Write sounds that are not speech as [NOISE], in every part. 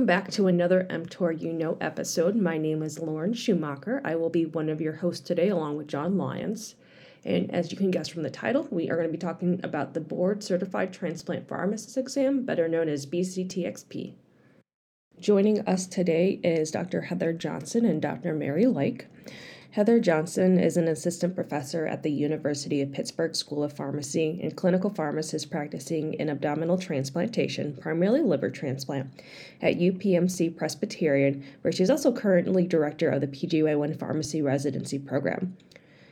Welcome back to another mTOR You Know episode. My name is Lauren Schumacher. I will be one of your hosts today, along with John Lyons. And as you can guess from the title, we are going to be talking about the Board Certified Transplant Pharmacist exam, better known as BCTXP. Joining us today is Dr. Heather Johnson and Dr. Mary Leick. Heather Johnson is an assistant professor at the University of Pittsburgh School of Pharmacy and clinical pharmacist practicing in abdominal transplantation, primarily liver transplant, at UPMC Presbyterian, where she's also currently director of the PGY1 Pharmacy Residency Program.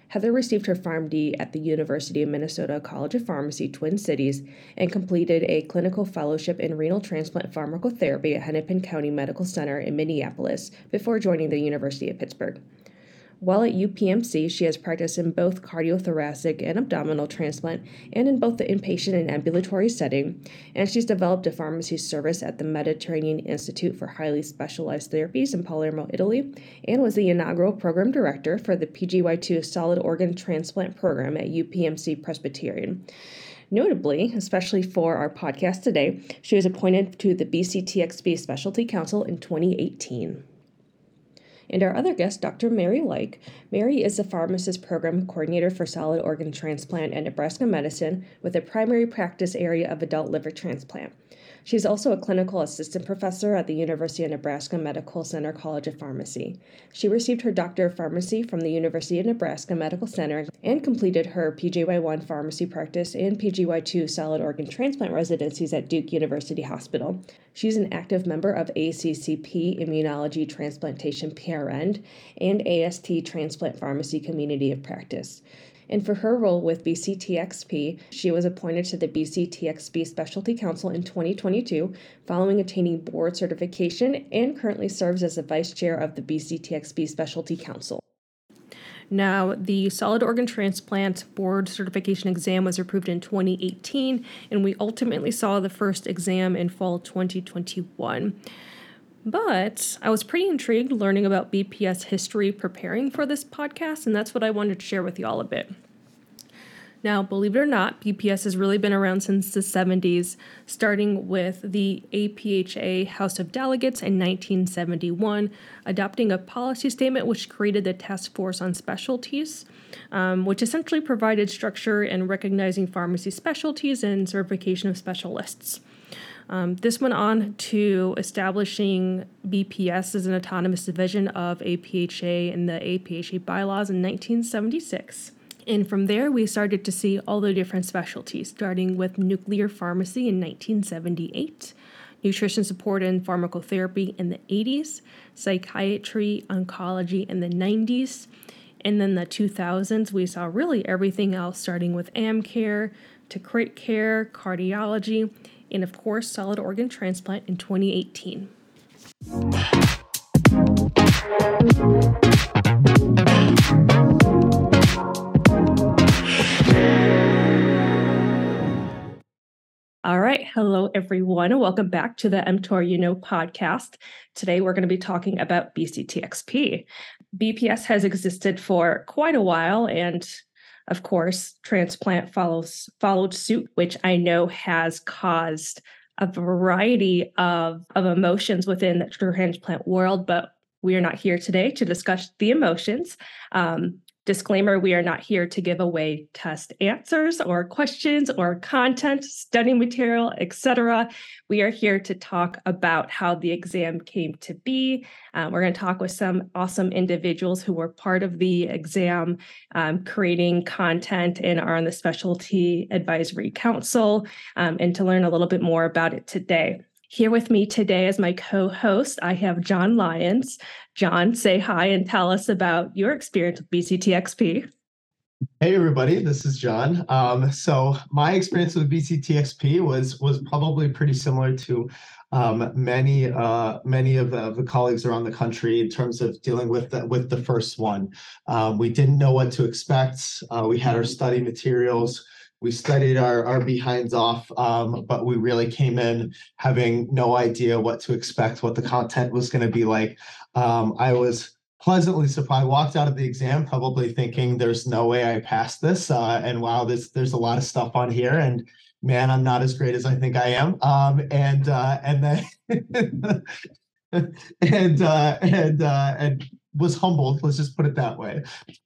Heather received her PharmD at the University of Minnesota College of Pharmacy, Twin Cities, and completed a clinical fellowship in renal transplant pharmacotherapy at Hennepin County Medical Center in Minneapolis before joining the University of Pittsburgh. While at UPMC, she has practiced in both cardiothoracic and abdominal transplant and in both the inpatient and ambulatory setting, and she's developed a pharmacy service at the Mediterranean Institute for Highly Specialized Therapies in Palermo, Italy, and was the inaugural program director for the PGY2 Solid Organ Transplant Program at UPMC Presbyterian. Notably, especially for our podcast today, she was appointed to the BCTXP Specialty Council in 2018 and our other guest, Dr. Mary Leick. Mary is the pharmacist program coordinator for solid organ transplant at Nebraska Medicine with a primary practice area of adult liver transplant. She's also a clinical assistant professor at the University of Nebraska Medical Center College of Pharmacy. She received her Doctor of Pharmacy from the University of Nebraska Medical Center and completed her PGY1 pharmacy practice and PGY2 solid organ transplant residencies at Duke University Hospital. She's an active member of ACCP Immunology Transplantation PRN and AST Transplant Pharmacy Community of Practice and for her role with BCTXP, she was appointed to the BCTXP Specialty Council in 2022 following attaining board certification and currently serves as the vice chair of the BCTXP Specialty Council. Now, the solid organ transplant board certification exam was approved in 2018, and we ultimately saw the first exam in fall 2021. But I was pretty intrigued learning about BPS history preparing for this podcast, and that's what I wanted to share with y'all a bit. Now, believe it or not, BPS has really been around since the 70s, starting with the APHA House of Delegates in 1971, adopting a policy statement which created the Task Force on Specialties, um, which essentially provided structure in recognizing pharmacy specialties and certification of specialists. Um, this went on to establishing BPS as an autonomous division of APHA in the APHA bylaws in 1976. And from there, we started to see all the different specialties, starting with nuclear pharmacy in 1978, nutrition support and pharmacotherapy in the 80s, psychiatry, oncology in the 90s. And then the 2000s, we saw really everything else, starting with AmCare to Crit Care, cardiology, and of course, solid organ transplant in 2018. All right. Hello, everyone. Welcome back to the mTOR You Know podcast. Today, we're going to be talking about BCTXP. BPS has existed for quite a while, and of course, transplant follows followed suit, which I know has caused a variety of, of emotions within the transplant world, but we are not here today to discuss the emotions. Um, Disclaimer we are not here to give away test answers or questions or content, study material, etc. We are here to talk about how the exam came to be. Um, we're going to talk with some awesome individuals who were part of the exam, um, creating content and are on the Specialty Advisory Council, um, and to learn a little bit more about it today. Here with me today as my co host, I have John Lyons. John, say hi and tell us about your experience with BCTXP. Hey everybody, this is John. Um, so my experience with BCTXP was was probably pretty similar to um, many uh, many of the, of the, colleagues around the country in terms of dealing with the, with the first one. Um, we didn't know what to expect. Uh, we had our study materials we studied our, our behinds off, um, but we really came in having no idea what to expect, what the content was going to be like. Um, I was pleasantly surprised. Walked out of the exam probably thinking there's no way I passed this. Uh, and wow, there's there's a lot of stuff on here. And man, I'm not as great as I think I am. Um, and uh, and then [LAUGHS] and uh, and uh, and was humbled. Let's just put it that way.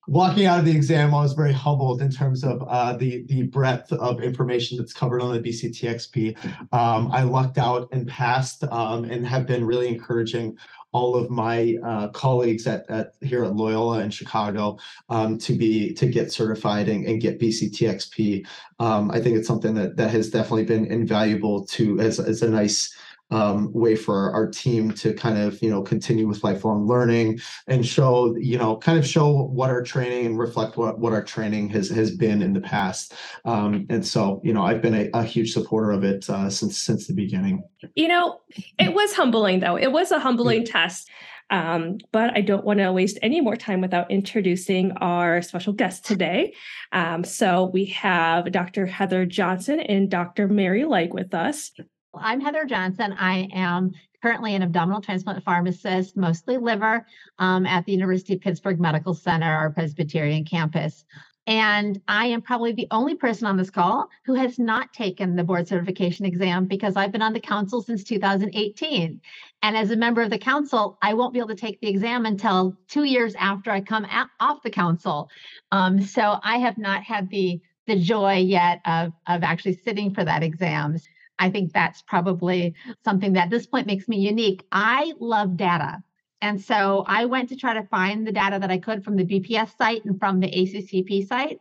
Walking out of the exam, I was very humbled in terms of uh, the the breadth of information that's covered on the BCTXP. Um, I lucked out and passed, um, and have been really encouraging all of my uh, colleagues at, at here at Loyola in Chicago um, to be to get certified and, and get BCTXP. Um, I think it's something that that has definitely been invaluable to as as a nice um, way for our team to kind of you know continue with lifelong learning and show you know kind of show what our training and reflect what what our training has has been in the past um, and so you know I've been a, a huge supporter of it uh, since since the beginning. You know, it was humbling though. It was a humbling yeah. test. Um, but I don't want to waste any more time without introducing our special guest today. Um, so we have Dr. Heather Johnson and Dr. Mary Leick with us. I'm Heather Johnson. I am currently an abdominal transplant pharmacist, mostly liver, um, at the University of Pittsburgh Medical Center, our Presbyterian campus. And I am probably the only person on this call who has not taken the board certification exam because I've been on the council since 2018. And as a member of the council, I won't be able to take the exam until two years after I come off the council. Um, so I have not had the the joy yet of, of actually sitting for that exam. I think that's probably something that at this point makes me unique. I love data. And so I went to try to find the data that I could from the BPS site and from the ACCP site.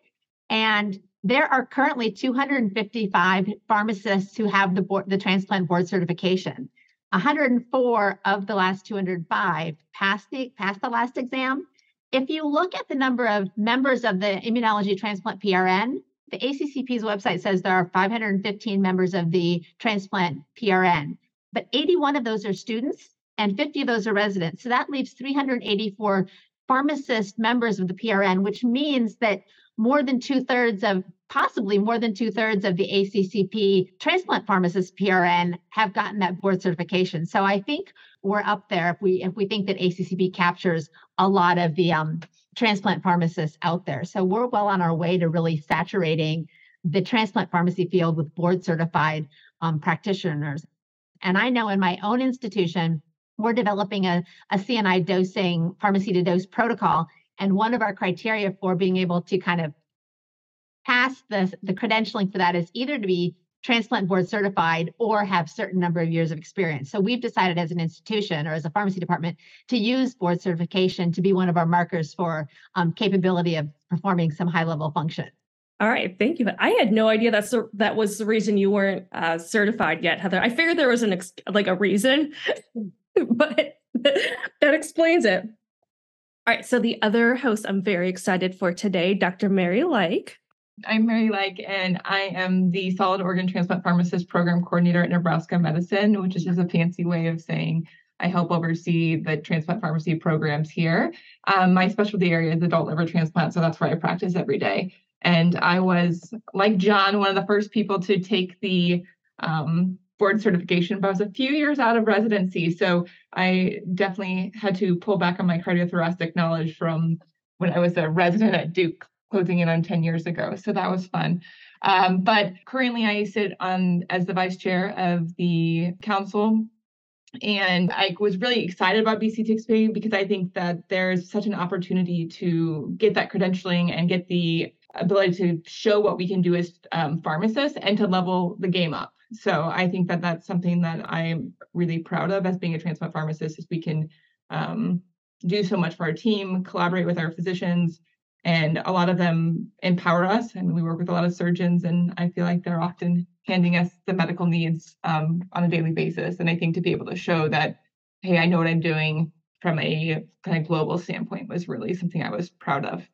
And there are currently 255 pharmacists who have the board, the transplant board certification. 104 of the last 205 passed the passed the last exam. If you look at the number of members of the immunology transplant PRN, the ACCP's website says there are 515 members of the transplant PRN, but 81 of those are students and 50 of those are residents. So that leaves 384 pharmacist members of the PRN, which means that more than two thirds of, possibly more than two thirds of the ACCP transplant pharmacist PRN have gotten that board certification. So I think we're up there if we if we think that ACCP captures a lot of the um, transplant pharmacists out there. So we're well on our way to really saturating the transplant pharmacy field with board certified um, practitioners. And I know in my own institution, we're developing a, a CNI dosing pharmacy to dose protocol. And one of our criteria for being able to kind of pass the, the credentialing for that is either to be transplant board certified or have certain number of years of experience. So we've decided as an institution or as a pharmacy department to use board certification to be one of our markers for um, capability of performing some high level function. All right, thank you. But I had no idea that's the, that was the reason you weren't uh, certified yet, Heather. I figured there was an ex- like a reason, [LAUGHS] but that explains it. All right, so the other host I'm very excited for today, Dr. Mary Leick. I'm Mary Leick, and I am the solid organ transplant pharmacist program coordinator at Nebraska Medicine, which is just a fancy way of saying I help oversee the transplant pharmacy programs here. Um, my specialty area is adult liver transplant, so that's where I practice every day. And I was, like John, one of the first people to take the um, board certification, but I was a few years out of residency. So I definitely had to pull back on my cardiothoracic knowledge from when I was a resident at Duke closing in on 10 years ago. So that was fun. Um, but currently, I sit on as the vice chair of the council. And I was really excited about BC BCTXP because I think that there's such an opportunity to get that credentialing and get the ability to show what we can do as um, pharmacists and to level the game up. So I think that that's something that I'm really proud of as being a transplant pharmacist is we can um, do so much for our team, collaborate with our physicians, and a lot of them empower us and we work with a lot of surgeons and i feel like they're often handing us the medical needs um, on a daily basis. And i think to be able to show that hey i know what i'm doing from a kind of global standpoint was really something i was proud of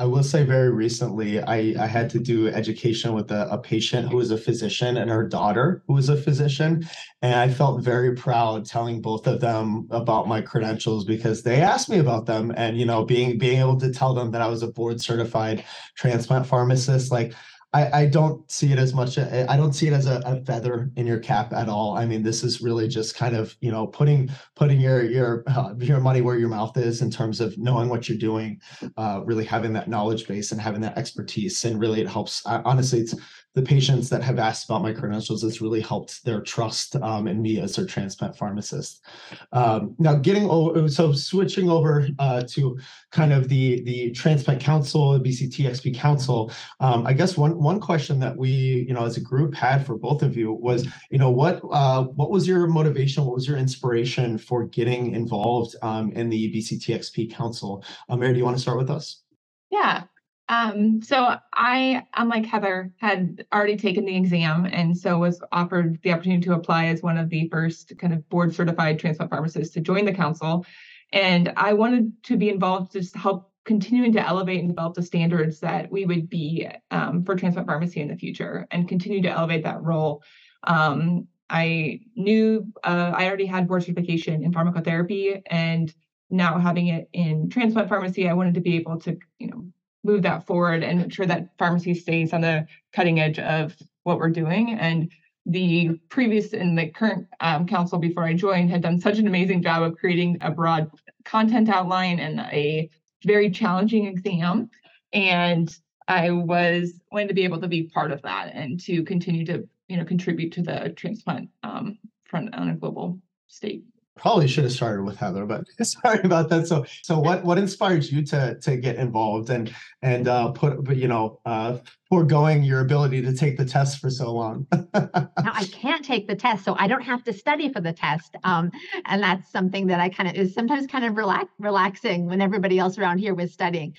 I will say very recently, I, I had to do education with a, a patient who was a physician and her daughter who was a physician. And I felt very proud telling both of them about my credentials because they asked me about them. And, you know, being being able to tell them that I was a board certified transplant pharmacist, like I, I don't see it as much. I don't see it as a, a, feather in your cap at all. I mean, this is really just kind of you know putting putting your your uh, [LAUGHS] your money where your mouth is in terms of knowing what you're doing, uh, really having that knowledge base and having that expertise, and really it helps. honestly, it's the patients that have asked about my credentials, it's really helped their trust um, in me as their transplant pharmacist. Um, now, getting over, so switching over uh, to kind of the the Transplant Council, the BCTXP Council. Um, I guess one one question that we, you know, as a group had for both of you was, you know, what uh, what was your motivation? What was your inspiration for getting involved um, in the BCTXP Council? Uh, Mary, do you want to start with us? Yeah. Um, so I, unlike Heather, had already taken the exam and so was offered the opportunity to apply as one of the first kind of board certified transplant pharmacists to join the council. And I wanted to be involved to help continuing to elevate and develop the standards that we would be um, for transplant pharmacy in the future and continue to elevate that role. Um, I knew uh, I already had board certification in pharmacotherapy and now having it in transplant pharmacy, I wanted to be able to, you know, move that forward and ensure that pharmacy stays on the cutting edge of what we're doing. And the previous and the current um, council before I joined had done such an amazing job of creating a broad content outline and a very challenging exam. And I was wanting to be able to be part of that and to continue to, you know, contribute to the transplant um, front on a global state probably should have started with Heather, but [LAUGHS] sorry about that. So, so what what inspired you to to get involved and and uh, put you know uh, foregoing your ability to take the test for so long? [LAUGHS] now I can't take the test, so I don't have to study for the test, um, and that's something that I kind of is sometimes kind of relax, relaxing when everybody else around here was studying.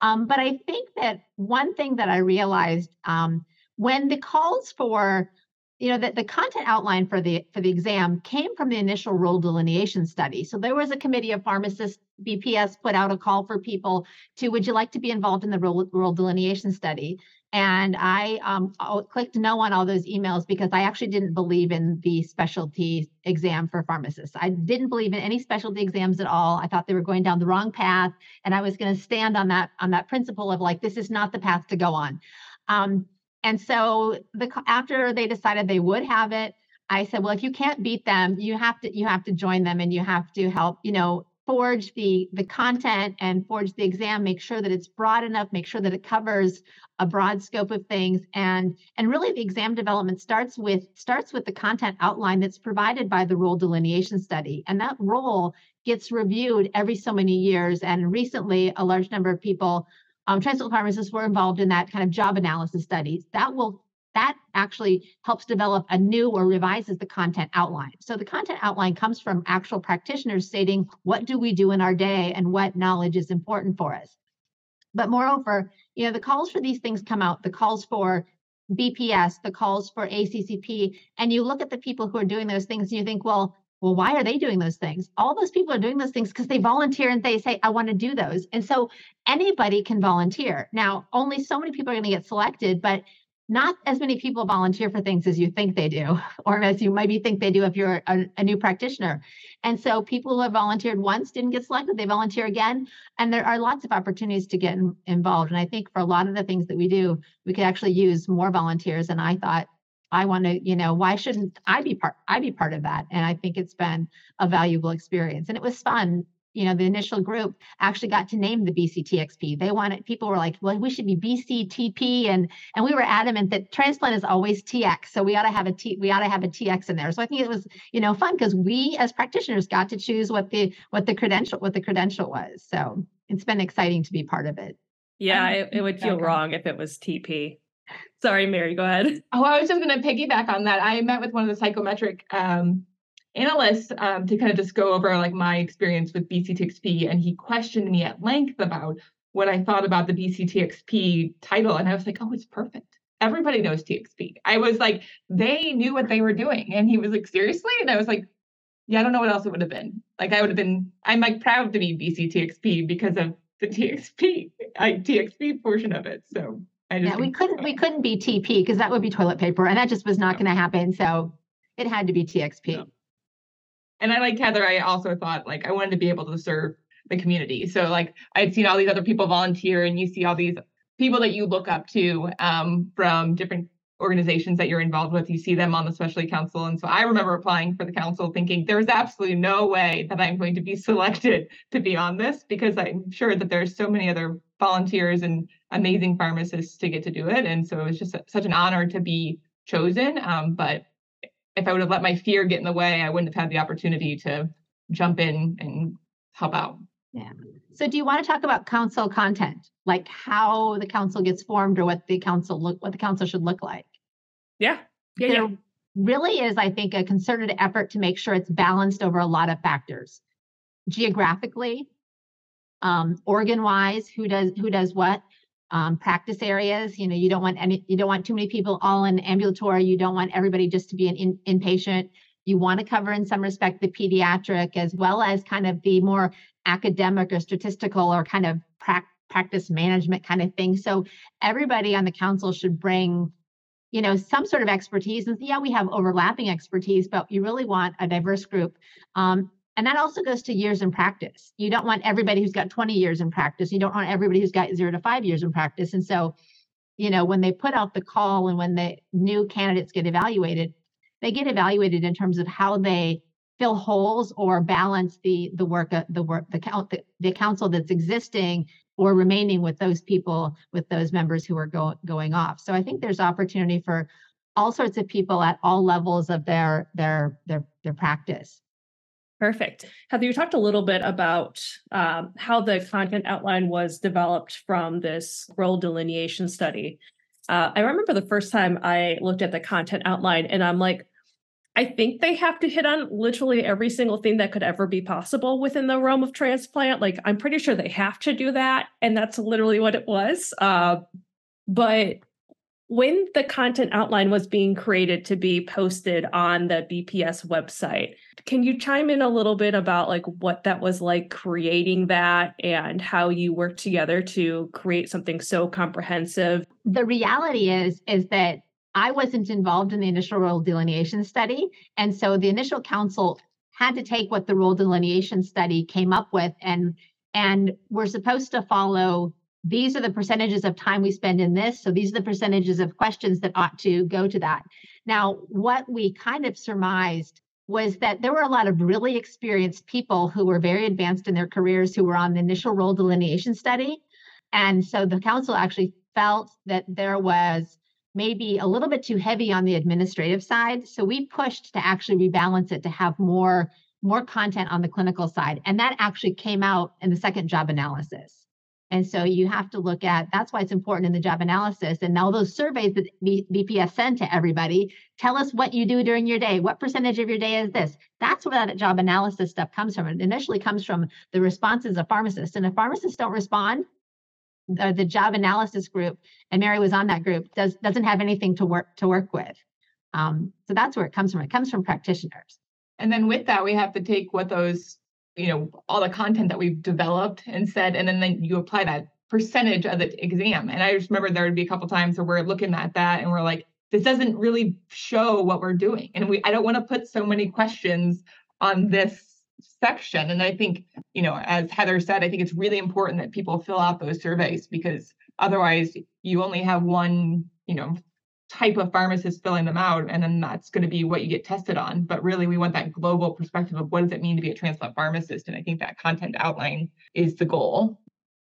Um, but I think that one thing that I realized um, when the calls for you know that the content outline for the for the exam came from the initial role delineation study. So there was a committee of pharmacists bps put out a call for people to would you like to be involved in the role, role delineation study? And i um, clicked no on all those emails because i actually didn't believe in the specialty exam for pharmacists. I didn't believe in any specialty exams at all. I thought they were going down the wrong path and i was going to stand on that on that principle of like this is not the path to go on. Um, and so the after they decided they would have it, I said, well, if you can't beat them, you have to you have to join them and you have to help, you know, forge the the content and forge the exam, make sure that it's broad enough, make sure that it covers a broad scope of things. And and really the exam development starts with starts with the content outline that's provided by the role delineation study. And that role gets reviewed every so many years. And recently a large number of people um, transplant pharmacists were involved in that kind of job analysis studies. That will that actually helps develop a new or revises the content outline. So the content outline comes from actual practitioners stating what do we do in our day and what knowledge is important for us. But moreover, you know, the calls for these things come out, the calls for BPS, the calls for ACCP, and you look at the people who are doing those things and you think, well, well, why are they doing those things? All those people are doing those things because they volunteer and they say, I want to do those. And so anybody can volunteer. Now, only so many people are going to get selected, but not as many people volunteer for things as you think they do, [LAUGHS] or as you maybe think they do if you're a, a, new practitioner. And so people who have volunteered once didn't get selected, they volunteer again. And there are lots of opportunities to get in, involved. And I think for a lot of the things that we do, we could actually use more volunteers. And I thought I want to, you know, why shouldn't I be part I be part of that? And I think it's been a valuable experience. And it was fun. You know, the initial group actually got to name the BCTXP. They wanted people were like, well, we should be BCTP. And and we were adamant that transplant is always TX. So we ought to have a T, we ought to have a TX in there. So I think it was, you know, fun because we as practitioners got to choose what the what the credential, what the credential was. So it's been exciting to be part of it. Yeah, it, it would feel wrong if it was TP. [LAUGHS] Sorry, Mary, go ahead. [LAUGHS] Oh, I was just going to piggyback on that. I met with one of the psychometric um, analysts um, to kind of just go over like my experience with BCTXP, and he questioned me at length about what I thought about the BCTXP title, and I was like, "Oh, it's perfect. Everybody knows TXP." I was like, they knew what they were doing, and he was like, "Seriously?" And I was like, "Yeah, I don't know what else it would have been. Like, I would have been. I'm like proud to be BCTXP because of the TXP, I, TXP portion of it." So yeah, we couldn't we couldn't be TP because that would be toilet paper, and that just was not going to happen. So it had to be TXP. Yeah. And I like Heather. I also thought like I wanted to be able to serve the community. So like I'd seen all these other people volunteer, and you see all these people that you look up to um, from different organizations that you're involved with. You see them on the specialty council. And so I remember applying for the council thinking there's absolutely no way that I'm going to be [LAUGHS] selected to be on this because I'm sure that there's so many other volunteers and amazing pharmacists to get to do it. And so it was just such an honor to be chosen. Um, but if I would have let my fear get in the way, I wouldn't have had the opportunity to jump in and help out. Yeah. So do you want to talk about council content, like how the council gets formed or what the council look what the council should look like? Yeah. Yeah. there yeah. really is, I think, a concerted effort to make sure it's balanced over a lot of factors. Geographically, um, organ wise, who does who does what, um, practice areas. You know, you don't want any you don't want too many people all in ambulatory. You don't want everybody just to be an in, inpatient. You want to cover in some respect the pediatric as well as kind of the more academic or statistical or kind of pra- practice management kind of thing. So everybody on the council should bring, you know, some sort of expertise. And yeah, we have overlapping expertise, but you really want a diverse group. Um, and that also goes to years in practice. You don't want everybody who's got 20 years in practice. You don't want everybody who's got zero to five years in practice. And so, you know, when they put out the call and when the new candidates get evaluated, they get evaluated in terms of how they fill holes or balance the the work uh, the work the count the, the council that's existing or remaining with those people with those members who are go, going off so i think there's opportunity for all sorts of people at all levels of their their their their practice Perfect. Heather, you talked a little bit about um, how the content outline was developed from this role delineation study. Uh, I remember the first time I looked at the content outline and I'm like, I think they have to hit on literally every single thing that could ever be possible within the realm of transplant. Like, I'm pretty sure they have to do that. And that's literally what it was. Uh, but when the content outline was being created to be posted on the BPS website, can you chime in a little bit about like what that was like creating that and how you worked together to create something so comprehensive? The reality is is that I wasn't involved in the initial role delineation study. And so the initial council had to take what the role delineation study came up with and and we're supposed to follow these are the percentages of time we spend in this so these are the percentages of questions that ought to go to that now what we kind of surmised was that there were a lot of really experienced people who were very advanced in their careers who were on the initial role delineation study and so the council actually felt that there was maybe a little bit too heavy on the administrative side. So we pushed to actually rebalance it to have more more content on the clinical side. And that actually came out in the second job analysis. And so you have to look at that's why it's important in the job analysis. And all those surveys that BPS sent to everybody tell us what you do during your day. What percentage of your day is this? That's where that job analysis stuff comes from. It initially comes from the responses of pharmacists. And if pharmacists don't respond, the, the job analysis group, and Mary was on that group, does doesn't have anything to work to work with. Um, so that's where it comes from. It comes from practitioners. And then with that, we have to take what those, you know, all the content that we've developed and said, and then, then you apply that percentage of the exam. And I just remember there would be a couple times where we're looking at that and we're like, this doesn't really show what we're doing. And we I don't want to put so many questions on this section. And I think, you know, as Heather said, I think it's really important that people fill out those surveys because otherwise you only have one, you know, type of pharmacist filling them out and then that's going to be what you get tested on. But really we want that global perspective of what does it mean to be a transplant pharmacist. And i think that content outline is the goal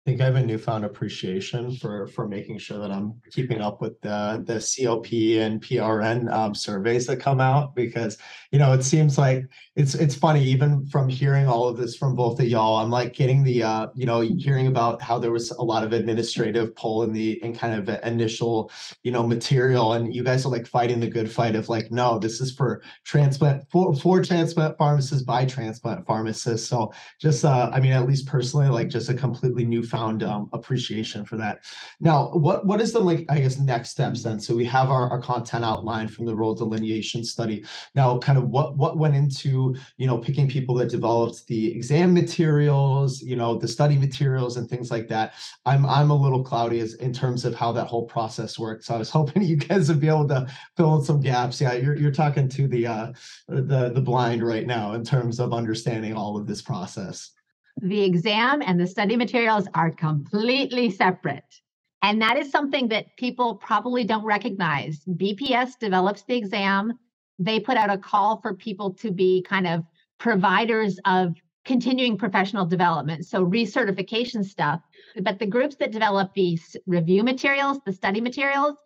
I think I have a newfound appreciation for for making sure that I'm keeping up with the the COP and PRN um, surveys that come out because you know it seems like it's it's funny even from hearing all of this from both of y'all I'm like getting the uh, you know hearing about how there was a lot of administrative pull in the in kind of initial you know material and you guys are like fighting the good fight of like no this is for transplant for for transplant pharmacists by transplant pharmacists. So just uh, I mean at least personally like just a completely new newfound um, appreciation for that. Now, what what is the like I guess next steps then? So we have our, our content outlined from the role delineation study. Now, kind of what what went into you know picking people that developed the exam materials, you know, the study materials and things like that. I'm I'm a little cloudy as in terms of how that whole process works. So I was [LAUGHS] hoping you guys would be able to fill in some gaps. Yeah, you're you're talking to the uh, the the blind right now in terms of understanding all of this process the exam and the study materials are completely separate. And that is something that people probably don't recognize. BPS develops the exam. They put out a call for people to be kind of providers of continuing professional development, so recertification stuff. But the groups that develop these review materials, the study materials,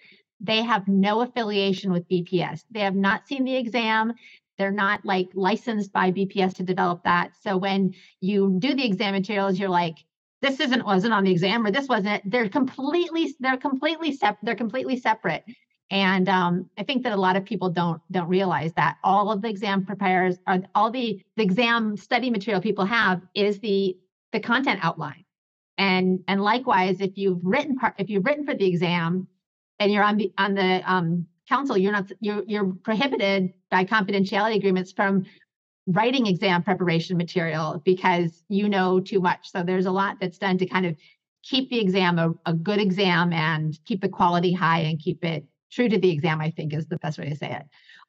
they have no affiliation with BPS. They have not seen the exam. They're not like licensed by BPS to develop that. So when you do the exam materials, you're like, this isn't wasn't on the exam or this wasn't. They're completely they're completely separate. They're completely separate. And um, I think that a lot of people don't don't realize that all of the exam preparers are all the, the exam study material people have is the the content outline. And and likewise, if you've written part if you've written for the exam and you're on the on the um, council, you're not you're you're prohibited by confidentiality agreements from writing exam preparation material because you know too much. So there's a lot that's done to kind of keep the exam a, a good exam and keep the quality high and keep it true to the exam. I think is the best way to say it.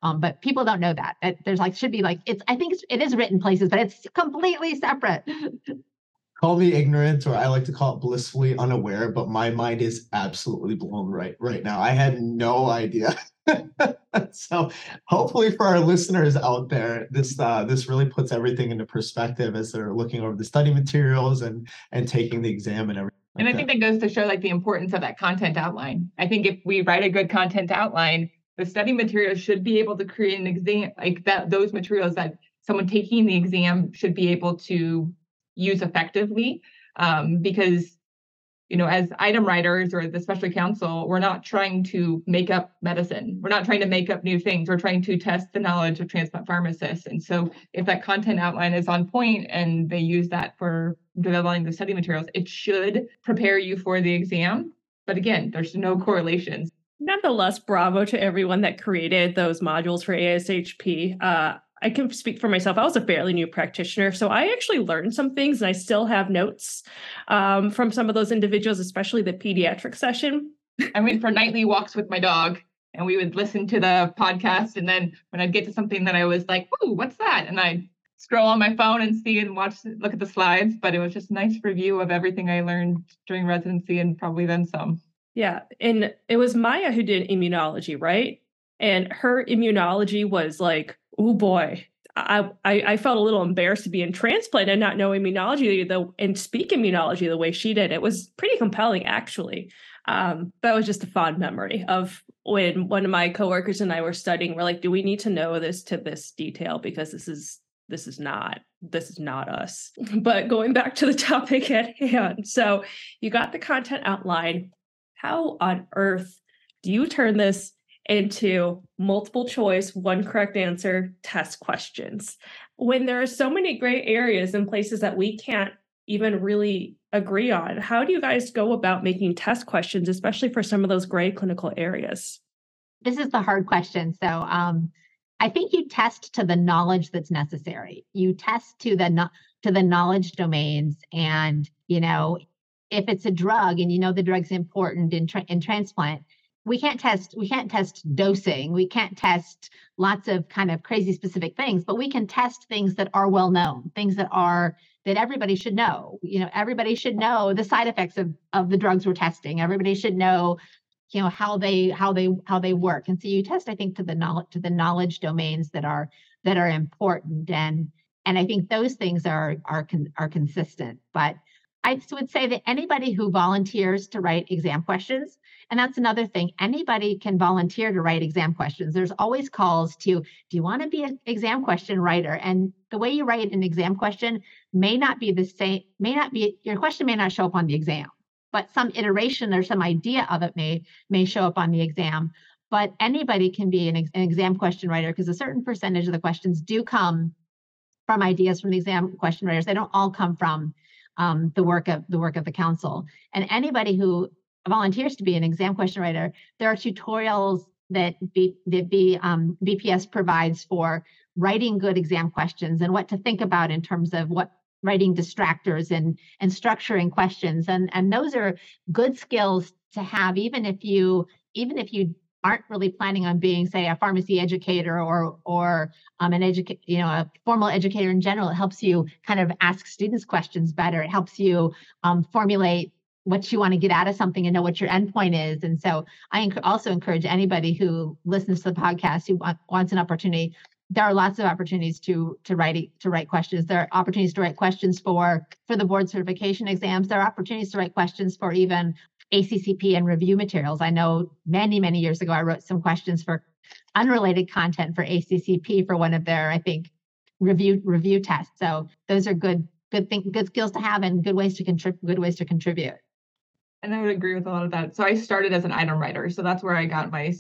Um, but people don't know that. There's like should be like it's. I think it's, it is written places, but it's completely separate. [LAUGHS] call me ignorant or i like to call it blissfully unaware but my mind is absolutely blown right right now. I had no idea. [LAUGHS] So hopefully for our listeners out there this uh, this really puts everything into perspective as they're looking over the study materials and and taking the exam and everything and i think that goes to show like the importance of that content outline. I think if we write a good content outline the study materials should be able to create an exam like that those materials that someone taking the exam should be able to use effectively um, because you know as item writers or the special counsel we're not trying to make up medicine. We're not trying to make up new things. We're trying to test the knowledge of transplant pharmacists. And so if that content outline is on point and they use that for developing the study materials it should prepare you for the exam. But again there's no correlations. Nonetheless, bravo to everyone that created those modules for ASHP. Uh, I can speak for myself. I was a fairly new practitioner, so I actually learned some things, and I still have notes um, from some of those individuals, especially the pediatric session. I went for nightly walks with my dog, and we would listen to the podcast. And then when I'd get to something that I was like, "Ooh, what's that?" and I scroll on my phone and see and watch, look at the slides. But it was just a nice review of everything I learned during residency, and probably then some. Yeah, and it was Maya who did immunology, right? And her immunology was like oh boy, I, I, I felt a little embarrassed to be in transplant and not know immunology the and speak immunology the way she did. It was pretty compelling, actually. Um, that was just a fond memory of when one of my coworkers and I were studying. We're like, do we need to know this to this detail because this is this is not this is not us. [LAUGHS] But going back to the [LAUGHS] topic at hand, so you got the content outline. How on earth do you turn this into multiple choice, one correct answer test questions. When there are so many gray areas and places that we can't even really agree on, how do you guys go about making test questions, especially for some of those gray clinical areas? This is the hard question. So, um, I think you test to the knowledge that's necessary. You test to the to the knowledge domains, and you know if it's a drug and you know the drug's important in tra- in transplant, we can't test we can't test dosing. We can't test lots of kind of crazy specific things but we can test things that are well known things that are that everybody should know. You know everybody should know the side effects of of the drugs we're testing. Everybody should know you know how they how they how they work. And so you test i think to the knowledge to the knowledge domains that are that are important. And and i think those things are are con, are consistent. But I would say that anybody who volunteers to write exam questions, and that's another thing, anybody can volunteer to write exam questions. There's always calls to, do you want to be an exam question writer? And the way you write an exam question may not be the same, may not be, your question may not show up on the exam, but some iteration or some idea of it may, may show up on the exam. But anybody can be an, an exam question writer because a certain percentage of the questions do come from ideas from the exam question writers. They don't all come from um, the work of the work of the council. And anybody who volunteers to be an exam question writer, there are tutorials that, B, that B, um, BPS provides for writing good exam questions and what to think about in terms of what writing distractors and and structuring questions and and those are good skills to have even if you even if you aren't really planning on being, say, a pharmacy educator or or um, an educate, you know, a formal educator in general, it helps you kind of ask students questions better. It helps you um, formulate what you want to get out of something and know what your endpoint is. And so I enc- also encourage anybody who listens to the podcast who want, wants an opportunity. There are lots of opportunities to to write to write questions. There are opportunities to write questions for for the board certification exams. There are opportunities to write questions for even ACCP and review materials. I know many many years ago I wrote some questions for unrelated content for ACCP for one of their I think review review tests. So those are good good thing good skills to have and good ways to contribute good ways to contribute. And I would agree with a lot of that. So I started as an item writer. So that's where I got my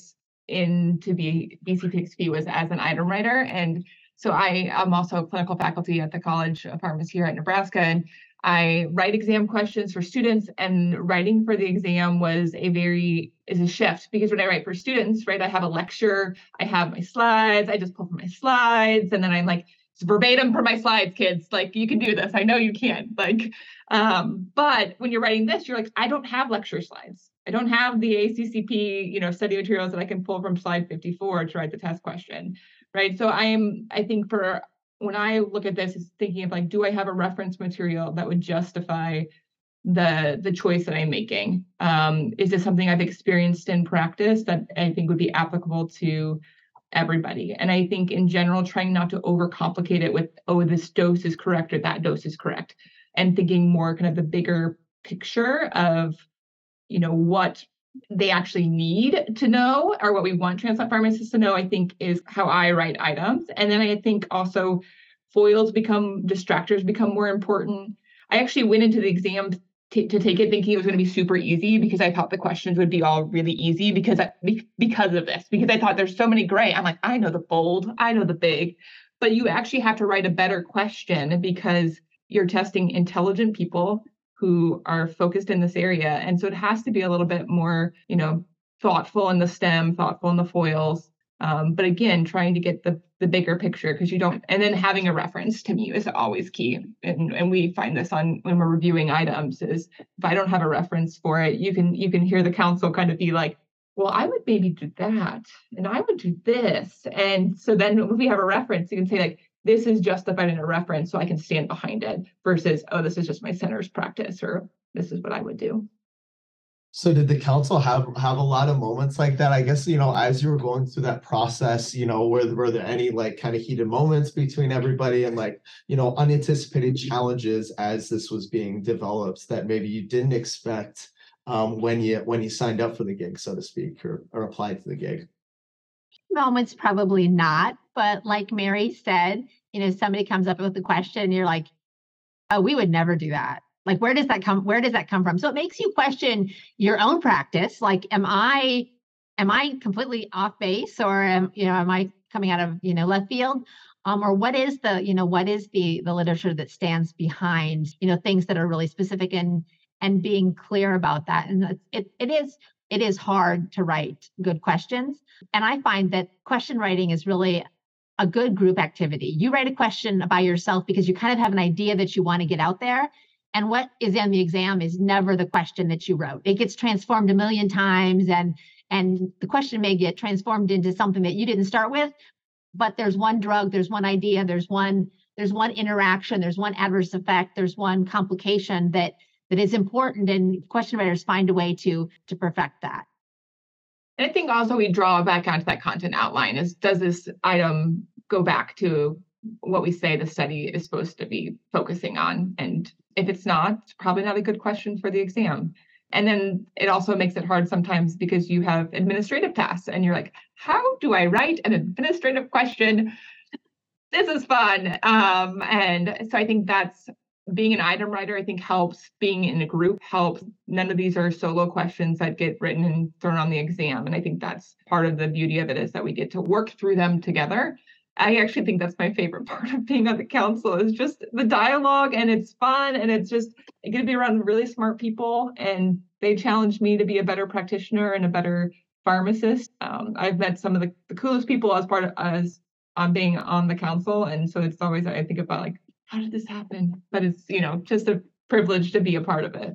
into be BCTXP was as an item writer. And so I am also a clinical faculty at the College of Pharmacy here at Nebraska. And I write exam questions for students and writing for the exam was a very is a shift because when I write for students, right, I have a lecture, I have my slides, I just pull from my slides, and then I'm like, it's verbatim for my slides, kids. Like you can do this. I know you can. Like, um, but when you're writing this, you're like, I don't have lecture slides. I don't have the ACCP, you know, study materials that I can pull from slide 54 to write the test question, right? So I am, I think for when I look at this, is thinking of like, do I have a reference material that would justify the the choice that I'm making? Um, is this something I've experienced in practice that I think would be applicable to everybody. And I think in general, trying not to overcomplicate it with, oh, this dose is correct or that dose is correct, and thinking more kind of the bigger picture of, you know, what they actually need to know or what we want transplant pharmacists to know, I think is how I write items. And then I think also foils become distractors become more important. I actually went into the exam t- to take it thinking it was going to be super easy because I thought the questions would be all really easy because I, because of this because I thought there's so many gray. I'm like I know the bold, I know the big, but you actually have to write a better question because you're testing intelligent people who are focused in this area and so it has to be a little bit more, you know, thoughtful in the stem, thoughtful in the foils. Um, but again, trying to get the the bigger picture because you don't and then having a reference to me is always key. And, and we find this on when we're reviewing items is if i don't have a reference for it you can you can hear the council kind of be like well i would maybe do that and i would do this. And so then if we have a reference you can say like this is justified in a reference so i can stand behind it versus oh this is just my center's practice or this is what i would do so did the council have have a lot of moments like that? I guess you know as you were going through that process, you know, were were there any like kind of heated moments between everybody and like you know unanticipated challenges as this was being developed that maybe you didn't expect um, when you when you signed up for the gig, so to speak, or or applied to the gig? Moments probably not, but like Mary said, you know, somebody comes up with a question, you're like, oh, we would never do that like where does that come where does that come from? So it makes you question your own practice. Like am i am i completely off base or am you know am i coming out of you know left field? Um, or what is the you know what is the the literature that stands behind you know things that are really specific and and being clear about that? And it, it is it is hard to write good questions. And i find that question writing is really a good group activity. You write a question by yourself because you kind of have an idea that you want to get out there and what is in the exam is never the question that you wrote. It gets transformed a million times and and the question may get transformed into something that you didn't start with but there's one drug there's one idea there's one there's one interaction there's one adverse effect there's one complication that that is important and question writers find a way to to perfect that. And i think also we draw back onto that content outline is does this item go back to what we say the study is supposed to be focusing on and if it's not, it's probably not a good question for the exam. And then it also makes it hard sometimes because you have administrative tasks and you're like, how do I write an administrative question? This is fun. Um, and so I think that's being an item writer, I think helps. Being in a group helps. None of these are solo questions that get written and thrown on the exam. And I think that's part of the beauty of it is that we get to work through them together I actually think that's my favorite [LAUGHS] part of being on the council is just the dialogue and it's fun and it's just I get to be around really smart people and they challenge me to be a better practitioner and a better pharmacist. Um, I've met some of the, the coolest people as part of as on being on the council and so it's always I think about like how did this happen? But it's you know just a privilege to be a part of it.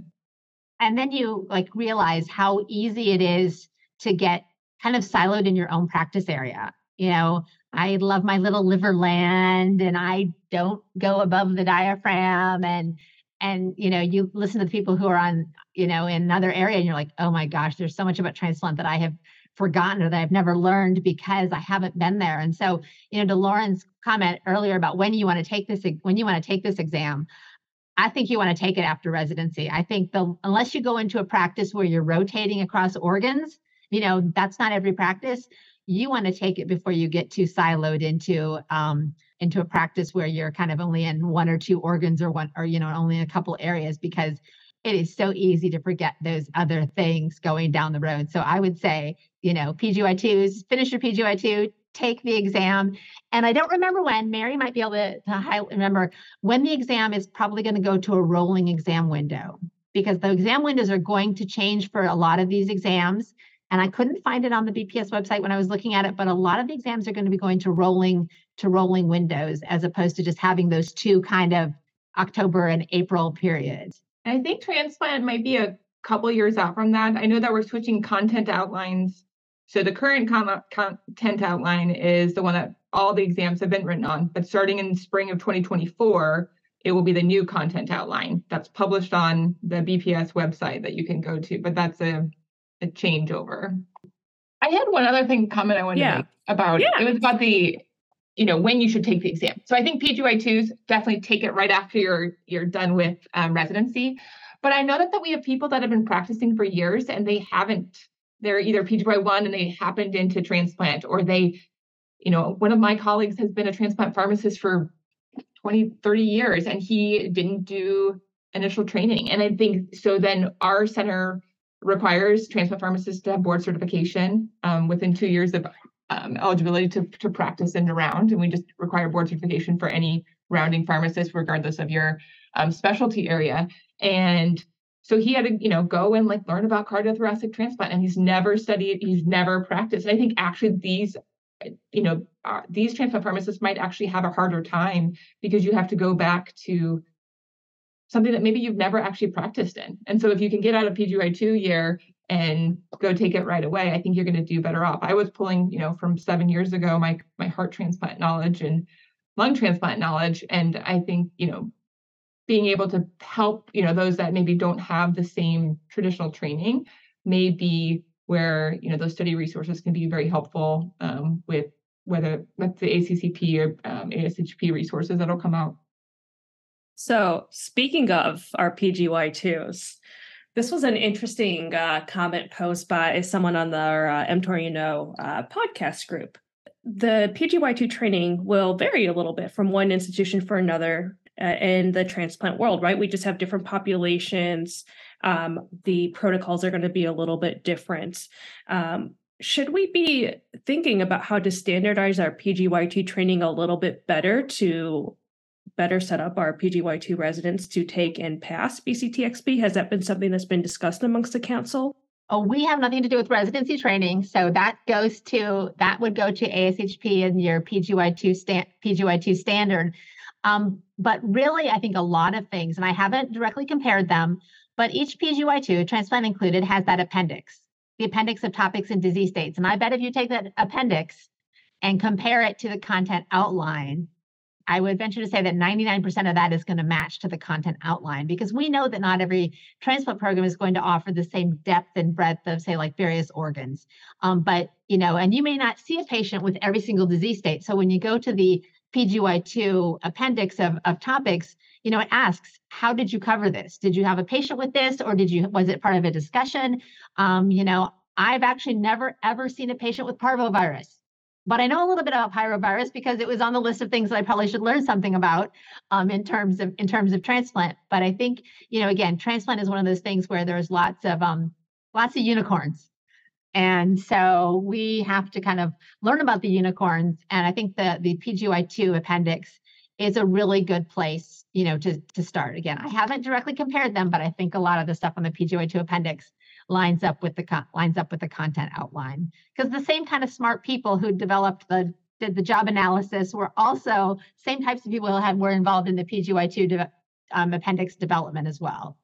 And then you like realize how easy it is to get kind of siloed in your own practice area. You know, I love my little liver land and I don't go above the diaphragm and and you know you listen to the people who are on you know in another area and you're like oh my gosh there's so much about transplant that i have forgotten or that i've never learned because i haven't been there. And so you know to lauren's comment earlier about when you want to take this when you want to take this exam i think you want to take it after residency. I think the unless you go into a practice where you're rotating across organs you know that's not every practice you want to take it before you get too siloed into um, into a practice where you're kind of only in one or two organs or one or you know only a couple areas because it is so easy to forget those other things going down the road. So I would say, you know, PGY2s, finish your PGY2, take the exam. And I don't remember when, Mary might be able to, to remember when the exam is probably going to go to a rolling exam window because the exam windows are going to change for a lot of these exams. And I couldn't find it on the BPS website when I was looking at it, but a lot of the exams are going to be going to rolling to rolling windows as opposed to just having those two kind of October and April periods. I think transplant might be a couple years out from that. I know that we're switching content outlines. So the current con- content outline is the one that all the exams have been written on, but starting in spring of 2024, it will be the new content outline that's published on the BPS website that you can go to. But that's a a changeover. I had one other thing comment I wanted yeah. to make about yeah. it was about the you know when you should take the exam. So I think PGY2s definitely take it right after you're you're done with um, residency. But I know that, that we have people that have been practicing for years and they haven't. They're either PGY1 and they happened into transplant, or they, you know, one of my colleagues has been a transplant pharmacist for 20, 30 years and he didn't do initial training. And I think so then our center requires transplant pharmacists to have board certification um, within two years of um, eligibility to, to practice in a round. And we just require board certification for any rounding pharmacist, regardless of your um, specialty area. And so he had to, you know, go and like learn about cardiothoracic transplant, and he's never studied, he's never practiced. And I think actually these, you know, uh, these transplant pharmacists might actually have a harder time because you have to go back to something that maybe you've never actually practiced in. And so if you can get out of PGY2 year and go take it right away, I think you're going to do better off. I was pulling, you know, from seven years ago, my my heart transplant knowledge and lung transplant knowledge. And I think, you know, being able to help, you know, those that maybe don't have the same traditional training may be where, you know, those study resources can be very helpful um, with whether that's the ACCP or um, ASHP resources that'll come out so, speaking of our PGY2s, this was an interesting uh, comment post by someone on the uh, mTOR You Know uh, podcast group. The PGY2 training will vary a little bit from one institution for another uh, in the transplant world, right? We just have different populations. Um, the protocols are going to be a little bit different. Um, should we be thinking about how to standardize our PGY2 training a little bit better to better set up our PGY2 residents to take and pass BCTXP? Has that been something that's been discussed amongst the council? Oh, we have nothing to do with residency training. So that goes to that would go to ASHP and your PGY2 stand PGY2 standard. Um, but really, I think a lot of things, and I haven't directly compared them, but each PGY2, transplant included, has that appendix, the appendix of topics and disease states. And I bet if you take that appendix and compare it to the content outline, I would venture to say that 99% of that is going to match to the content outline because we know that not every transplant program is going to offer the same depth and breadth of, say, like various organs. Um, but, you know, and you may not see a patient with every single disease state. So when you go to the PGY2 appendix of, of topics, you know, it asks, how did you cover this? Did you have a patient with this or did you, was it part of a discussion? Um, you know, I've actually never ever seen a patient with parvovirus but I know a little bit about parvovirus because it was on the list of things that I probably should learn something about um, in terms of in terms of transplant. But I think you know again, transplant is one of those things where there's lots of um, lots of unicorns, and so we have to kind of learn about the unicorns. And I think the the PGY2 appendix is a really good place you know to to start. Again, I haven't directly compared them, but I think a lot of the stuff on the PGY2 appendix lines up with the con- lines up with the content outline because the same kind of smart people who developed the did the job analysis were also same types of people who had were involved in the PGY2 de- um, appendix development as well.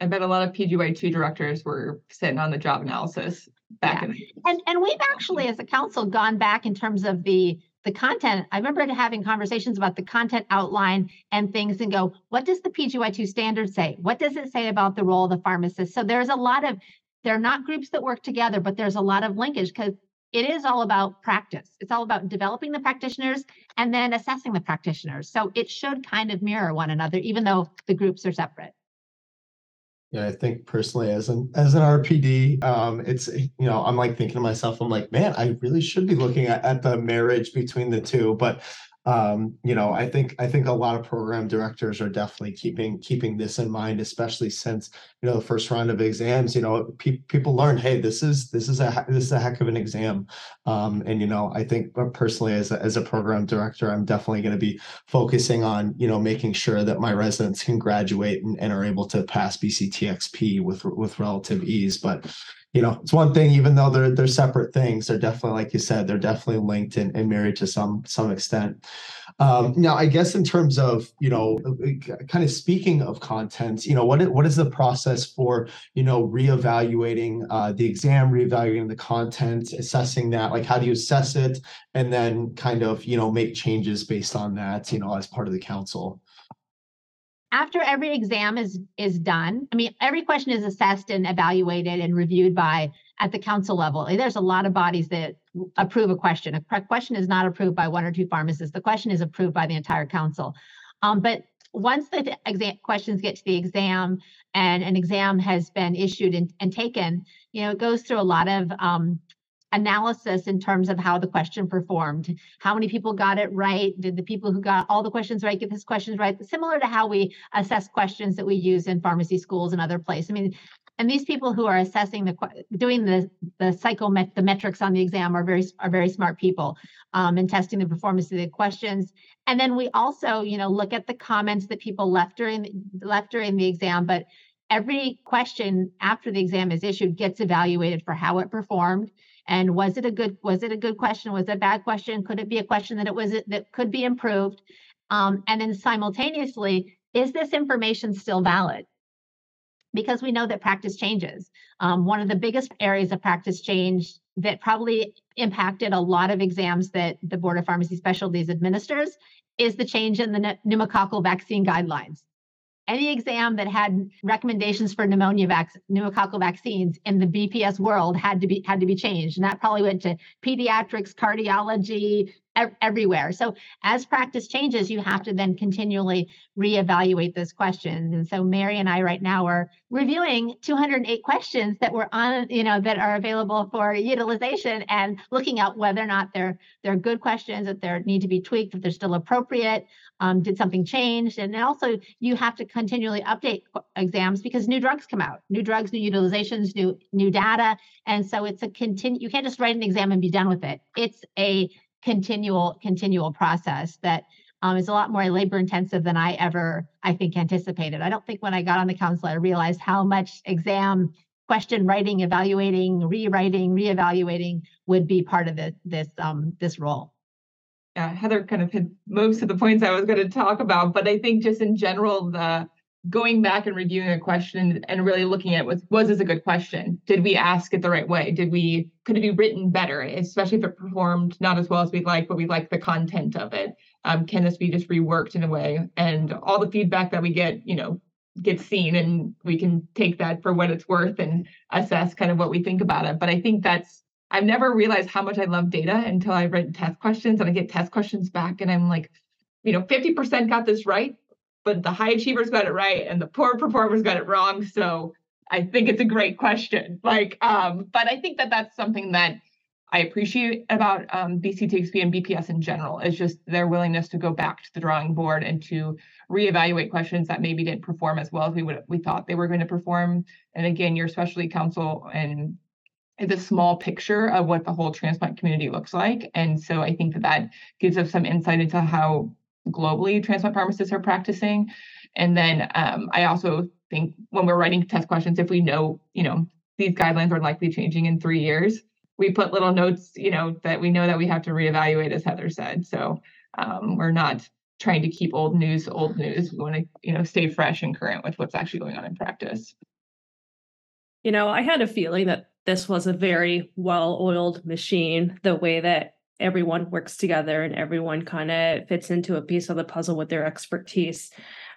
I bet a lot of PGY2 directors were sitting on the job analysis back yeah. in and and we've actually as a council gone back in terms of the the content, I remember having conversations about the content outline and things and go, what does the PGY2 standard say? What does it say about the role of the pharmacist? So there's a lot of, they're not groups that work together, but there's a lot of linkage because it is all about practice. It's all about developing the practitioners and then assessing the practitioners. So it should kind of mirror one another, even though the groups are separate. Yeah, I think personally as an as an RPD, um, it's you know, I'm like thinking to myself, I'm like, man, I really should be looking at, at the marriage between the two. But um, you know, I think I think a lot of program directors are definitely keeping keeping this in mind, especially since you know the first round of exams. You know, pe- people learn, hey, this is this is a this is a heck of an exam, um, and you know, I think personally as a, as a program director, I'm definitely going to be focusing on you know making sure that my residents can graduate and, and are able to pass BCTXP with with relative ease, but you know, it's one thing, even though they're they're separate things, they're definitely, like you said, they're definitely linked and, and married to some some extent. Um, now, I guess in terms of you know, kind of speaking of content, you know, what what is the process for you know reevaluating uh, the exam, reevaluating the content, assessing that? Like, how do you assess it, and then kind of you know make changes based on that, you know, as part of the council? After every exam is is done i mean every question is assessed and evaluated and reviewed by at the council level. There's a lot of bodies that approve a question. A question is not approved by one or two pharmacists. The question is approved by the entire council. Um, but once the exam questions get to the exam and an exam has been issued and, and taken you know it goes through a lot of um, analysis in terms of how the question performed. How many people got it right? Did the people who got all the questions right get this questions right? Similar to how we assess questions that we use in pharmacy schools and other places. I mean, and these people who are assessing the doing the the psychomet the metrics on the exam are very are very smart people um, and testing the performance of the questions and then we also you know look at the comments that people left during left during the exam but every question after the exam is issued gets evaluated for how it performed and was it a good was it a good question? Was it a bad question? Could it be a question that it was that could be improved? Um, and then simultaneously is this information still valid? Because we know that practice changes. Um, one of the biggest areas of practice change that probably impacted a lot of exams that the board of pharmacy specialties administers is the change in the pneumococcal vaccine guidelines any exam that had recommendations for pneumonia vac- pneumococcal vaccines in the BPS world had to be had to be changed, and that probably went to pediatrics, cardiology, everywhere. So as practice changes, you have to then continually reevaluate those questions. And so Mary and I right now are reviewing 208 questions that were on, you know, that are available for utilization and looking at whether or not they're they're good questions, that they need to be tweaked, if they're still appropriate, um, did something change, and also you have to continually update exams because new drugs come out, new drugs, new utilizations, new new data, and so it's a continue. You can't just write an exam and be done with it. It's a continual continual process that um, is a lot more labor intensive than I ever I think anticipated. I don't think when I got on the council I realized how much exam question writing, evaluating, rewriting, reevaluating would be part of the, this um, this role. Yeah, Heather kind of hit most of the points I was going to talk about, but I think just in general the going back and reviewing a question and really looking at was was this a good question? Did we ask it the right way? Did we could it be written better especially if it performed not as well as we'd like but we like the content of it? Um, can this be just reworked in a way? And all the feedback that we get you know gets seen and we can take that for what it's worth and assess kind of what we think about it. But i think that's i've never realized how much i love data until i've written test questions and i get test questions back and i'm like you know 50% got this right but the high achievers got it right and the poor performers got it wrong. So I think it's a great question. Like, um, but I think that that's something that I appreciate about um, BCTXP and BPS in general is just their willingness to go back to the drawing board and to reevaluate questions that maybe didn't perform as well as we would we thought they were going to perform. And again, your specialty council and the small picture of what the whole transplant community looks like. And so I think that that gives us some insight into how globally transplant pharmacists are practicing. And then um, I also think when we're writing test questions, if we know, you know, these guidelines are likely changing in three years, we put little notes, you know, that we know that we have to reevaluate, as Heather said. So um, we're not trying to keep old news old news. We want to, you know, stay fresh and current with what's actually going on in practice. You know, I had a feeling that this was a very well-oiled machine, the way that everyone works together and everyone kind of fits into a piece of the puzzle with their expertise.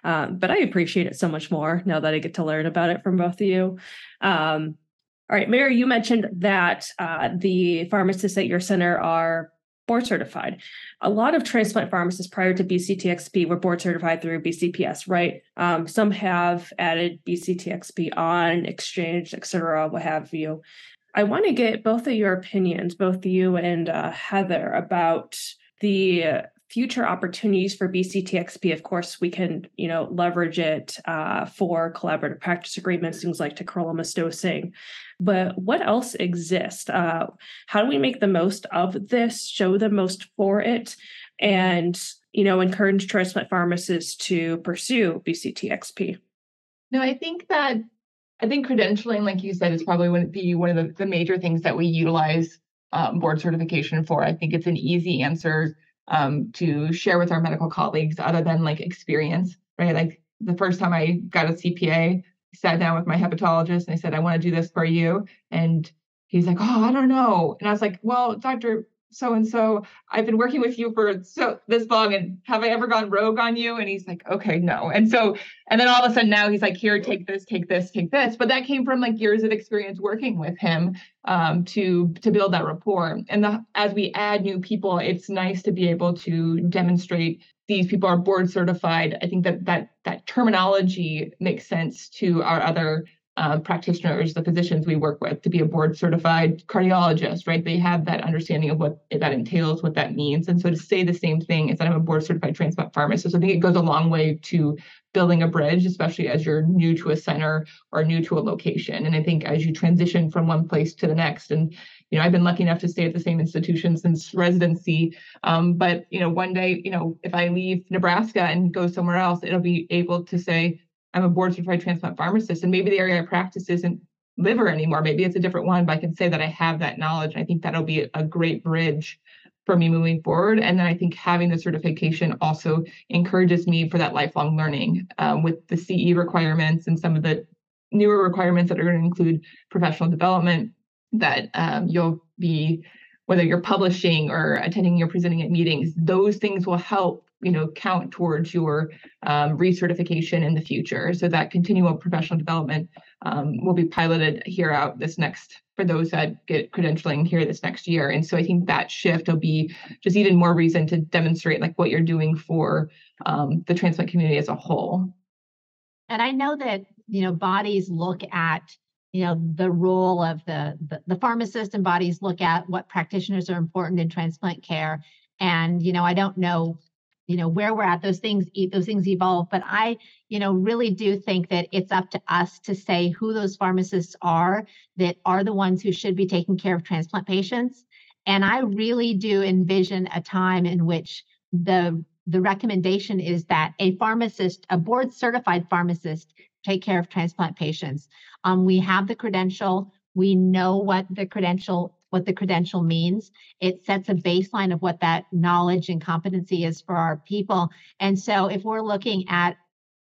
Um, but I appreciate it so much more now that I get to learn about it from both of you. Um, all right, Mary, you mentioned that uh, the pharmacists at your center are board certified. A lot of transplant pharmacists prior to BCTXP were board certified through BCPS, right? Um, some have added BCTXP on, exchange, et cetera, what have you. I want to get both of your opinions, both you and uh, Heather, about the future opportunities for BCTXP, of course, we can, you know, leverage it uh, for collaborative practice agreements, things like tacrolimus dosing. But what else exists? Uh, how do we make the most of this? Show the most for it, and you know, encourage transplant pharmacists to pursue BCTXP. No, I think that I think credentialing, like you said, is probably going to be one of the, the major things that we utilize um, board certification for. I think it's an easy answer um, to share with our medical colleagues other than like experience, right? Like the first time I got a CPA, sat down with my hepatologist and I said, I want to do this for you. And he's like, Oh, I don't know. And I was like, Well, Dr so and so i've been working with you for so this long and have i ever gone rogue on you? And he's like okay no. And so and then all of a sudden now he's like here take this take this take this. But that came from like years of experience working with him um, to to build that rapport. And the, as we add new people it's nice to be able to demonstrate these people are board certified. I think that that that terminology makes sense to our other uh, practitioners, the physicians we work with, to be a board certified cardiologist, right? They have that understanding of what that entails, what that means. And so to say the same thing is that I'm a board certified transplant pharmacist, I think it goes a long way to building a bridge, especially as you're new to a center or new to a location. And I think as you transition from one place to the next, and you know, I've been lucky enough to stay at the same institution since residency. Um, but you know, one day, you know, if I leave Nebraska and go somewhere else, it'll be able to say, I'm a board certified transplant pharmacist, and maybe the area I practice isn't liver anymore. Maybe it's a different one, but I can say that I have that knowledge. And I think that'll be a great bridge for me moving forward. And then I think having the certification also encourages me for that lifelong learning um, with the CE requirements and some of the newer requirements that are going to include professional development that um, you'll be whether you're publishing or attending or presenting at meetings those things will help you know count towards your um, recertification in the future. So that continual professional development um, will be piloted here out this next for those that get credentialing here this next year. And so i think that shift will be just even more reason to demonstrate like what you're doing for um, the transplant community as a whole. And i know that you know bodies look at you know the role of the, the the pharmacist and bodies look at what practitioners are important in transplant care. And you know i don't know you know where we're at those things those things evolve but i you know really do think that it's up to us to say who those pharmacists are that are the ones who should be taking care of transplant patients and i really do envision a time in which the the recommendation is that a pharmacist a board certified pharmacist take care of transplant patients. Um, we have the credential we know what the credential what the credential means. It sets a baseline of what that knowledge and competency is for our people. And so if we're looking at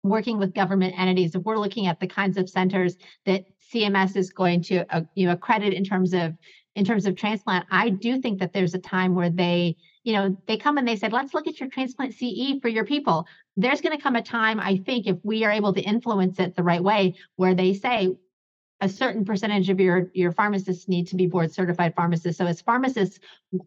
working with government entities, if we're looking at the kinds of centers that CMS is going to uh, you know accredit in terms of in terms of transplant, I do think that there's a time where they, you know, they come and they said, let's look at your transplant CE for your people. There's going to come a time, I think, if we are able to influence it the right way, where they say, a certain percentage of your your pharmacists need to be board certified pharmacists. So as pharmacists,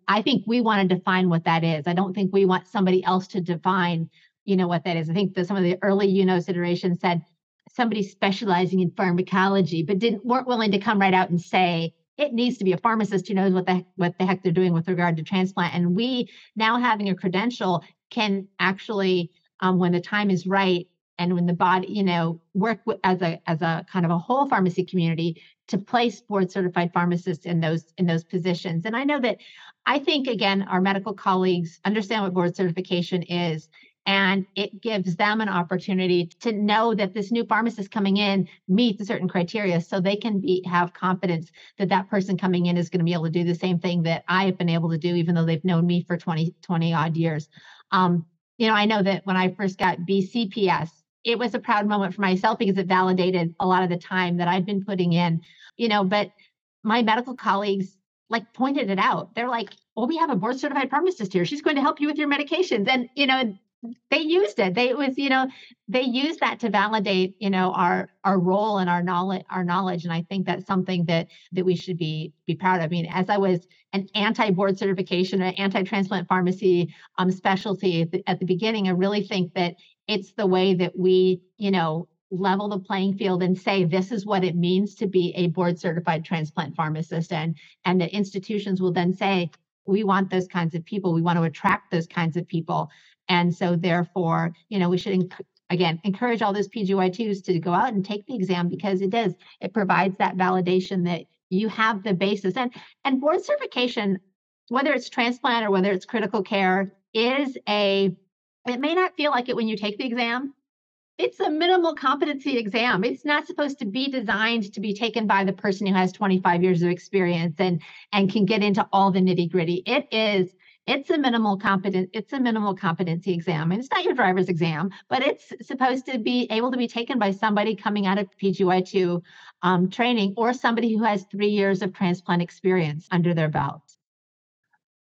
I think we want to define what that is. I don't think we want somebody else to define, you know, what that is. I think that some of the early UNOS iterations said somebody specializing in pharmacology, but didn't weren't willing to come right out and say it needs to be a pharmacist who knows what the what the heck they're doing with regard to transplant. And we now having a credential can actually, um, when the time is right, and when the body you know work as a as a kind of a whole pharmacy community to place board certified pharmacists in those in those positions. And i know that i think again our medical colleagues understand what board certification is and it gives them an opportunity to know that this new pharmacist coming in meets certain criteria so they can be have confidence that that person coming in is going to be able to do the same thing that i have been able to do even though they've known me for 20 20 odd years. Um, you know i know that when i first got bcps it was a proud moment for myself because it validated a lot of the time that I've been putting in, you know, but my medical colleagues like pointed it out. They're like, well, we have a board certified pharmacist here. She's going to help you with your medications. And, you know, they used it. They it was, you know, they used that to validate, you know, our our role and our knowledge, our knowledge. And I think that's something that that we should be be proud of. I mean, as I was an anti-board certification or anti-transplant pharmacy um, specialty at the, at the beginning, I really think that it's the way that we, you know, level the playing field and say this is what it means to be a board certified transplant pharmacist. And and the institutions will then say we want those kinds of people. We want to attract those kinds of people. And so therefore, you know, we should again encourage all those PGY2s to go out and take the exam because it does, it provides that validation that you have the basis. And and board certification, whether it's transplant or whether it's critical care, is a it may not feel like it when you take the exam. It's a minimal competency exam. It's not supposed to be designed to be taken by the person who has 25 years of experience and and can get into all the nitty gritty. It is it's a minimal competent it's a minimal competency exam and it's not your driver's exam but it's supposed to be able to be taken by somebody coming out of pgy2 um, training or somebody who has three years of transplant experience under their belt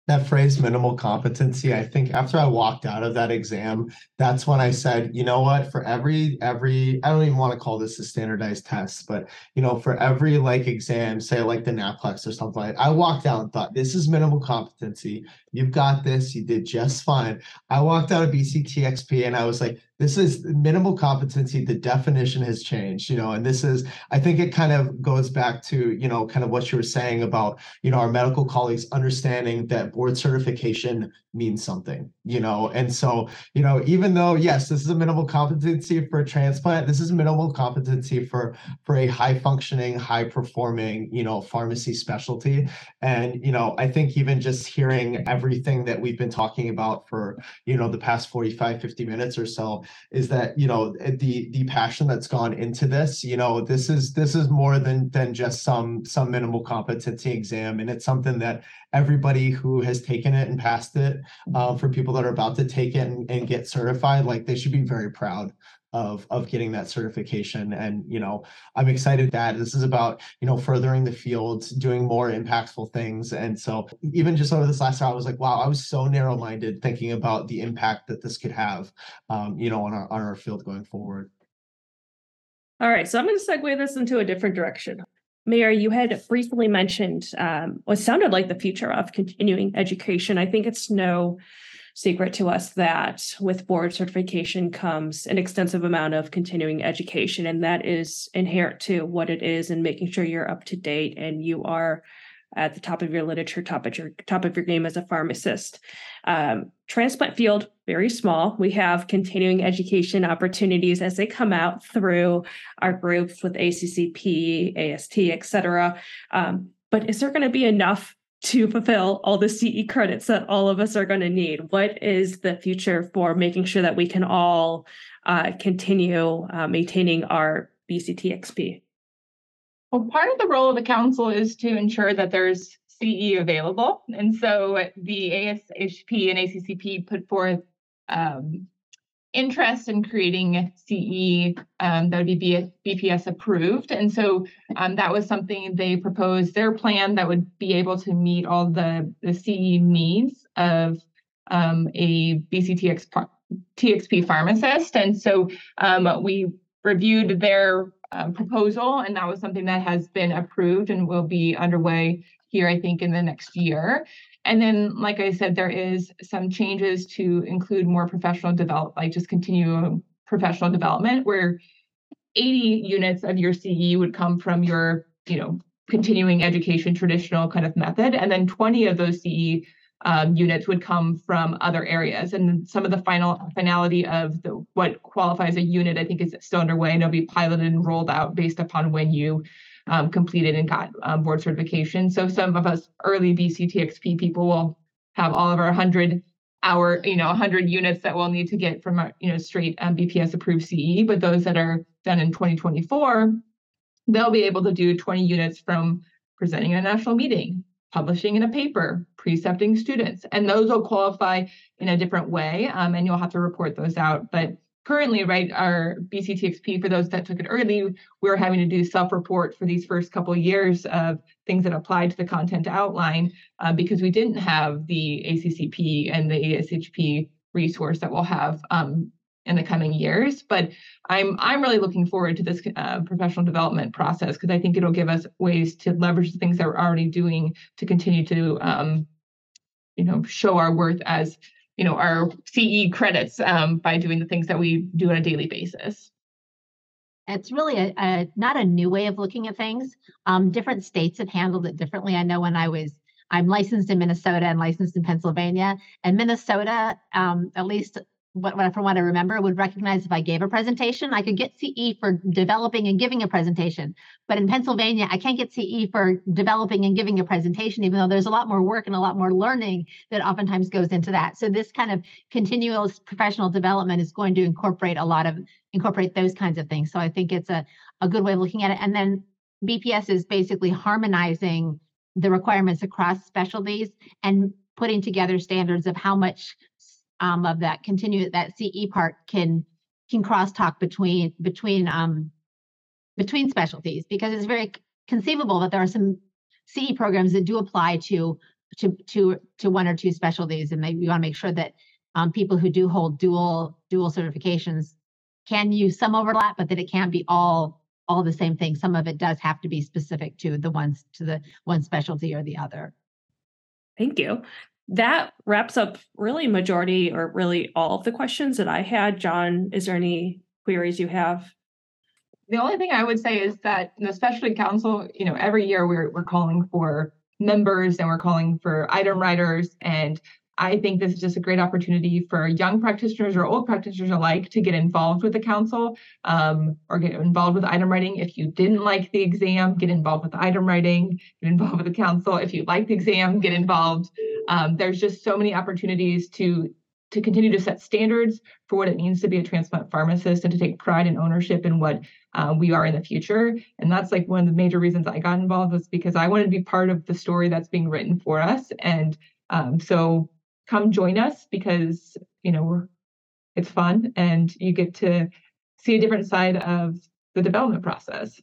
that phrase minimal competency i think after i walked out of that exam that's when i said you know what? For every every i don't even want to call this a standardized test but you know for every like exam say like the naplex or something like i walked out and thought this is minimal competency. You've got this. You did just fine. I walked out of bctxp and i was like this is minimal competency. The definition has changed you know and this is i think it kind of goes back to you know kind of what you were saying about you know our medical colleagues understanding that board certification means something you know? And so you know even though yes this is a minimal competency for a transplant this is minimal competency for for a high functioning high performing you know pharmacy specialty. And you know i think even just hearing everything that we've been talking about for you know the past 45 50 minutes or so is that you know eh, the the passion that's gone into this you know this is this is more than than just some some minimal competency exam. And it's something that everybody who has taken it and passed it uh, for people that are about to take it and, and get certified like they should be very proud of of getting that certification. And you know i'm excited that this is about you know furthering the field doing more impactful things. And so even just over this last hour i was like wow i was so narrow minded thinking about the impact that this could have um, you know on our on our field going forward. All right so i'm going to segue this into a different direction. Mary, you had briefly mentioned um, what sounded like the future of continuing education. I think it's no secret to us that with board certification comes an extensive amount of continuing education, and that is inherent to what it is and making sure you're up to date and you are at the top of your literature, top of your top of your game as a pharmacist. Um, transplant field very small. We have continuing education opportunities as they come out through our groups with ACCP, AST, et cetera. Um, but is there going to be enough to fulfill all the CE credits that all of us are going to need? What is the future for making sure that we can all uh, continue uh, maintaining our BCTXP? Well, part of the role of the council is to ensure that there's CE available. And so the ASHP and ACCP put forth um, interest in creating CE um, that would be BPS approved. And so um, that was something they proposed their plan that would be able to meet all the, the CE needs of um, a BCTX TXP pharmacist. And so um, we reviewed their um, proposal, and that was something that has been approved and will be underway here, I think, in the next year. And then, like I said, there is some changes to include more professional develop, like just continue professional development, where 80 units of your CE would come from your, you know, continuing education traditional kind of method, and then 20 of those CE um, units would come from other areas. And some of the final finality of the what qualifies a unit, I think, is still underway and it'll be piloted and rolled out based upon when you um, completed and got um, board certification. So some of us early BCTXP people will have all of our 100 hour, you know, 100 units that we'll need to get from our, you know, straight um, BPS approved CE. But those that are done in 2024, they'll be able to do 20 units from presenting a national meeting, publishing in a paper, precepting students, and those will qualify in a different way, um, and you'll have to report those out. But currently, right, our BCTXP, for those that took it early, we're having to do self-report for these first couple of years of things that applied to the content outline uh, because we didn't have the ACCP and the ASHP resource that we'll have um, in the coming years. But I'm I'm really looking forward to this uh, professional development process because I think it'll give us ways to leverage the things that we're already doing to continue to um, you know show our worth as you know our CE credits um, by doing the things that we do on a daily basis. It's really a, a not a new way of looking at things. Um, different states have handled it differently. I know when I was I'm licensed in Minnesota and licensed in Pennsylvania, and Minnesota, um, at least what, what, from what I remember, would recognize if I gave a presentation, I could get CE for developing and giving a presentation. But in Pennsylvania, I can't get CE for developing and giving a presentation, even though there's a lot more work and a lot more learning that oftentimes goes into that. So this kind of continuous professional development is going to incorporate a lot of incorporate those kinds of things. So I think it's a, a good way of looking at it. And then BPS is basically harmonizing the requirements across specialties and putting together standards of how much um, of that continue that CE part can can crosstalk between between um, between specialties because it's very conceivable that there are some CE programs that do apply to to to to one or two specialties, and maybe you want to make sure that um, people who do hold dual dual certifications can use some overlap, but that it can't be all all the same thing. Some of it does have to be specific to the ones to the one specialty or the other. Thank you that wraps up really majority or really all of the questions that I had. John, is there any queries you have? The only thing I would say is that the specialty council, you know, every year we're we're calling for members and we're calling for item writers and I think this is just a great opportunity for young practitioners or old practitioners alike to get involved with the council um, or get involved with item writing. If you didn't like the exam, get involved with item writing, get involved with the council. If you like the exam, get involved. Um, there's just so many opportunities to to continue to set standards for what it means to be a transplant pharmacist and to take pride and ownership in what uh, we are in the future. And that's like one of the major reasons I got involved was because I wanted to be part of the story that's being written for us. And um, so come join us because you know we're it's fun and you get to see a different side of the development process.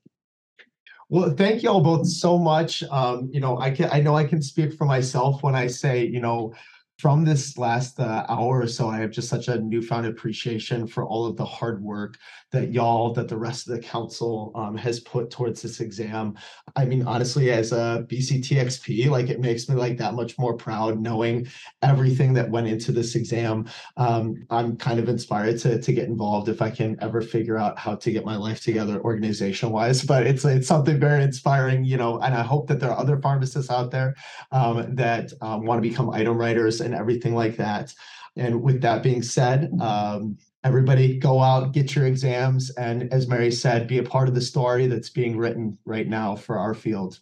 Well, thank you all both so much. Um, you know, I can I know I can speak for myself when I say, you know, from this last uh, hour or so, I have just such a newfound appreciation for all of the hard work that y'all, that the rest of the council um, has put towards this exam. I mean, honestly, as a BCTXP, like it makes me like that much more proud knowing everything that went into this exam. Um, I'm kind of inspired to to get involved if I can ever figure out how to get my life together organization wise. But it's it's something very inspiring, you know. And I hope that there are other pharmacists out there um, that um, want to become item writers and everything like that. And with that being said, um, everybody go out, get your exams, and as Mary said, be a part of the story that's being written right now for our field.